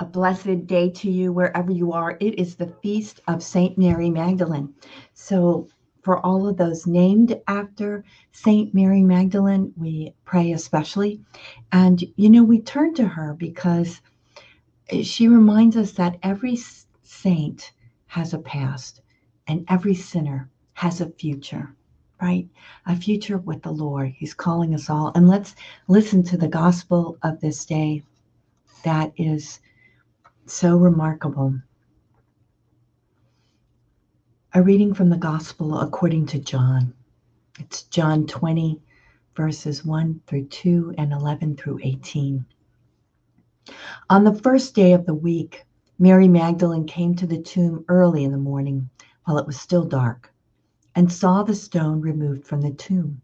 A blessed day to you wherever you are. It is the feast of Saint Mary Magdalene. So, for all of those named after Saint Mary Magdalene, we pray especially. And, you know, we turn to her because she reminds us that every saint has a past and every sinner has a future right? A future with the Lord. He's calling us all. And let's listen to the gospel of this day that is so remarkable. A reading from the gospel according to John. It's John 20, verses 1 through 2 and 11 through 18. On the first day of the week, Mary Magdalene came to the tomb early in the morning while it was still dark and saw the stone removed from the tomb.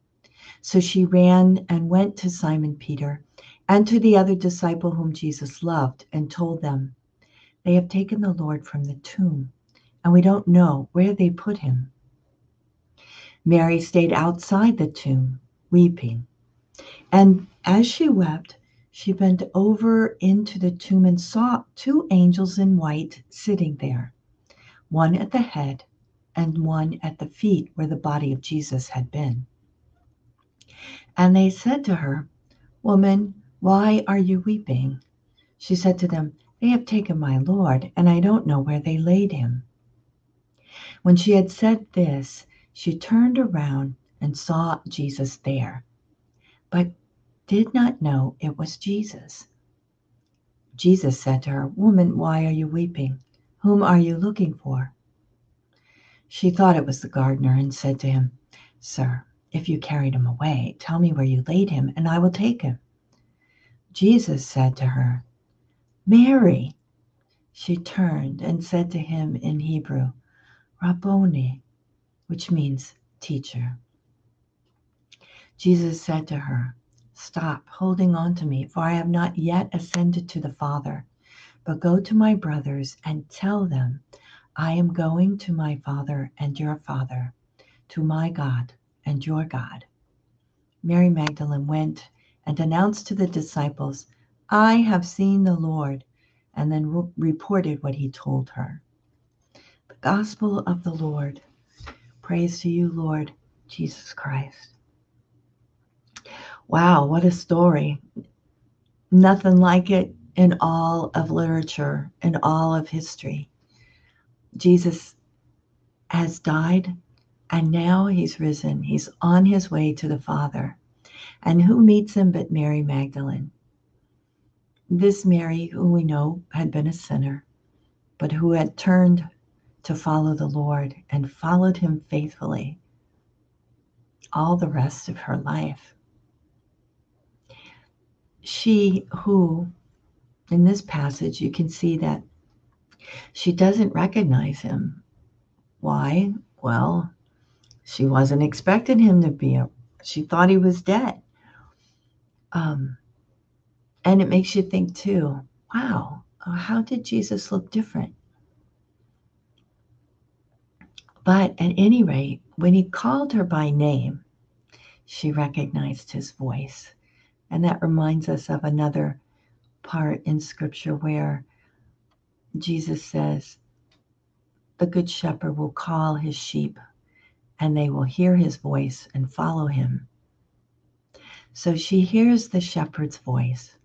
So she ran and went to Simon Peter and to the other disciple whom Jesus loved and told them, They have taken the Lord from the tomb, and we don't know where they put him. Mary stayed outside the tomb, weeping. And as she wept, she bent over into the tomb and saw two angels in white sitting there, one at the head and one at the feet where the body of Jesus had been. And they said to her, Woman, why are you weeping? She said to them, They have taken my Lord, and I don't know where they laid him. When she had said this, she turned around and saw Jesus there, but did not know it was Jesus. Jesus said to her, Woman, why are you weeping? Whom are you looking for? She thought it was the gardener and said to him, Sir, if you carried him away, tell me where you laid him, and I will take him. Jesus said to her, Mary. She turned and said to him in Hebrew, Rabboni, which means teacher. Jesus said to her, Stop holding on to me, for I have not yet ascended to the Father, but go to my brothers and tell them I am going to my Father and your Father, to my God and your God. Mary Magdalene went and announced to the disciples, I have seen the Lord, and then re- reported what he told her. The Gospel of the Lord. Praise to you, Lord Jesus Christ. Wow, what a story. Nothing like it in all of literature, in all of history. Jesus has died and now he's risen. He's on his way to the Father. And who meets him but Mary Magdalene? This Mary, who we know had been a sinner, but who had turned to follow the Lord and followed him faithfully all the rest of her life. She who, in this passage, you can see that she doesn't recognize him. Why? Well, she wasn't expecting him to be. A, she thought he was dead. Um, and it makes you think too. Wow, uh, how did Jesus look different? But at any rate, when he called her by name, she recognized his voice. And that reminds us of another part in scripture where Jesus says, The good shepherd will call his sheep, and they will hear his voice and follow him. So she hears the shepherd's voice.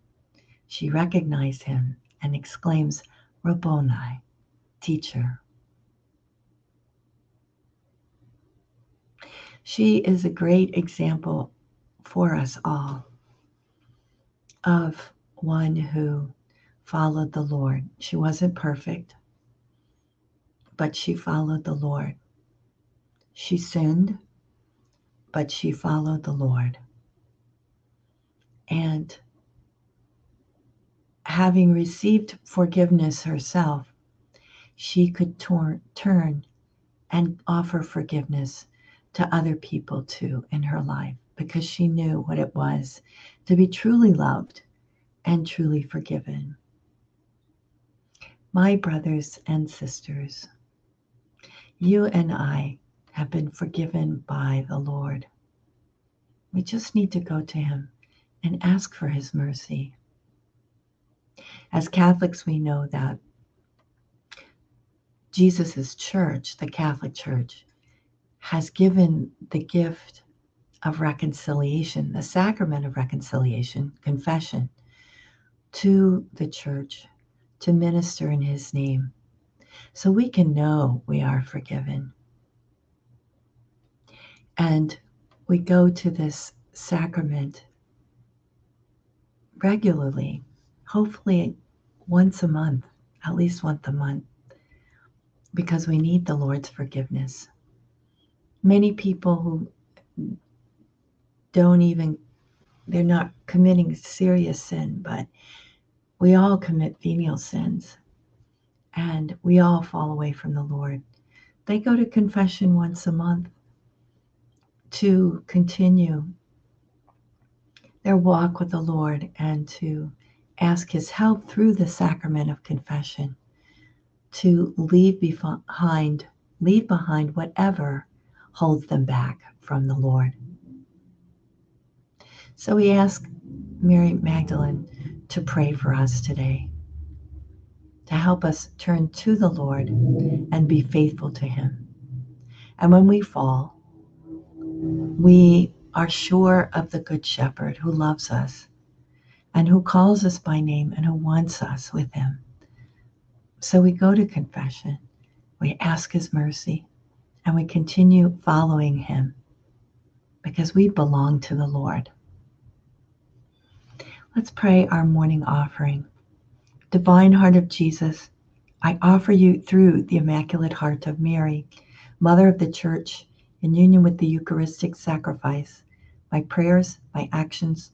She recognizes him and exclaims, Rabboni, teacher. She is a great example for us all of one who followed the Lord. She wasn't perfect, but she followed the Lord. She sinned, but she followed the Lord. And having received forgiveness herself, she could tor- turn and offer forgiveness to other people too in her life because she knew what it was to be truly loved and truly forgiven. My brothers and sisters, you and I have been forgiven by the Lord. We just need to go to Him and ask for His mercy. As Catholics, we know that Jesus' church, the Catholic Church, has given the gift of reconciliation, the sacrament of reconciliation, confession, to the church to minister in his name so we can know we are forgiven. And we go to this sacrament regularly, hopefully once a month, at least once a month, because we need the Lord's forgiveness. Many people who don't even, they're not committing serious sin, but we all commit venial sins and we all fall away from the Lord. They go to confession once a month to continue their walk with the Lord and to ask His help through the sacrament of confession to leave behind, leave behind whatever holds them back from the Lord. So we ask Mary Magdalene to pray for us today, to help us turn to the Lord and be faithful to Him. And when we fall, we are sure of the Good Shepherd who loves us and who calls us by name and who wants us with Him. So we go to confession, we ask His mercy, and we continue following Him because we belong to the Lord. Let's pray our morning offering. Divine Heart of Jesus, I offer you through the Immaculate Heart of Mary, Mother of the Church, in union with the Eucharistic sacrifice, my prayers, my actions,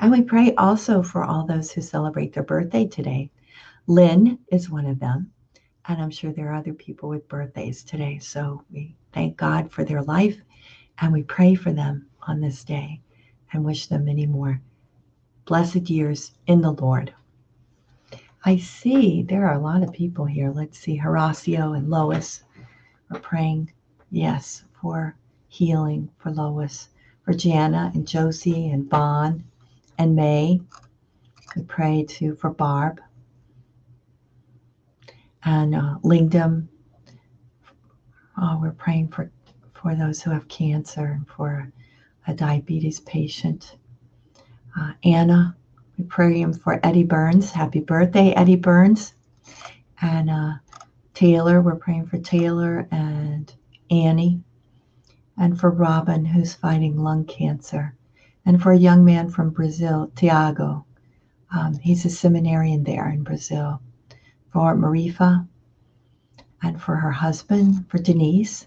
And we pray also for all those who celebrate their birthday today. Lynn is one of them. And I'm sure there are other people with birthdays today. So we thank God for their life and we pray for them on this day and wish them many more blessed years in the Lord. I see there are a lot of people here. Let's see, Horacio and Lois are praying, yes, for healing for Lois, for Jana and Josie and Bon and May. We pray to for Barb and uh, Lingdom. Oh, we're praying for for those who have cancer and for a diabetes patient uh, Anna. We pray him for Eddie Burns. Happy birthday, Eddie Burns. And uh, Taylor, we're praying for Taylor and Annie. And for Robin, who's fighting lung cancer. And for a young man from Brazil, Tiago. Um, he's a seminarian there in Brazil. For Marifa and for her husband, for Denise,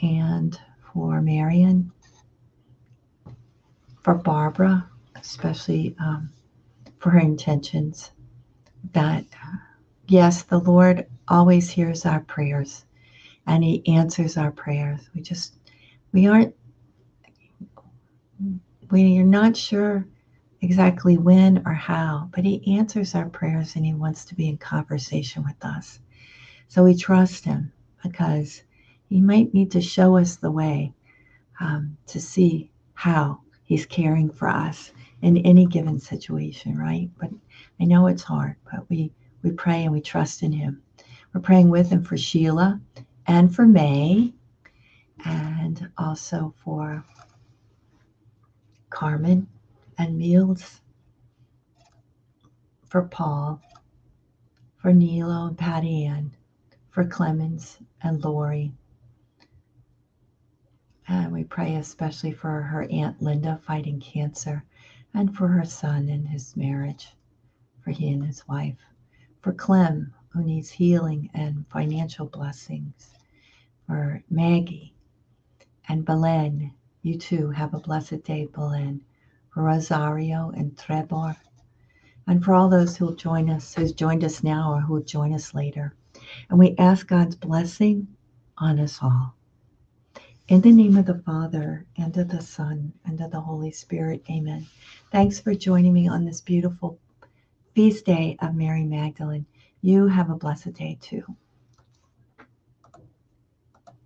and for Marion for Barbara, especially um, for her intentions. That, yes, the Lord always hears our prayers and He answers our prayers. We just, we aren't, we are not sure exactly when or how, but He answers our prayers and He wants to be in conversation with us. So we trust Him because He might need to show us the way um, to see how He's caring for us in any given situation, right? But I know it's hard, but we we pray and we trust in Him. We're praying with Him for Sheila and for May, and also for Carmen and Meals, for Paul, for Nilo and Patty Ann, for Clemens and Lori, and we pray especially for her Aunt Linda fighting cancer and for her son and his marriage, for he and his wife, for Clem, who needs healing and financial blessings, for Maggie and Belen. You too have a blessed day, Belen. For Rosario and Trebor, and for all those who'll join us, who's joined us now or who'll join us later. And we ask God's blessing on us all. In the name of the Father, and of the Son, and of the Holy Spirit, amen. Thanks for joining me on this beautiful feast day of Mary Magdalene. You have a blessed day too.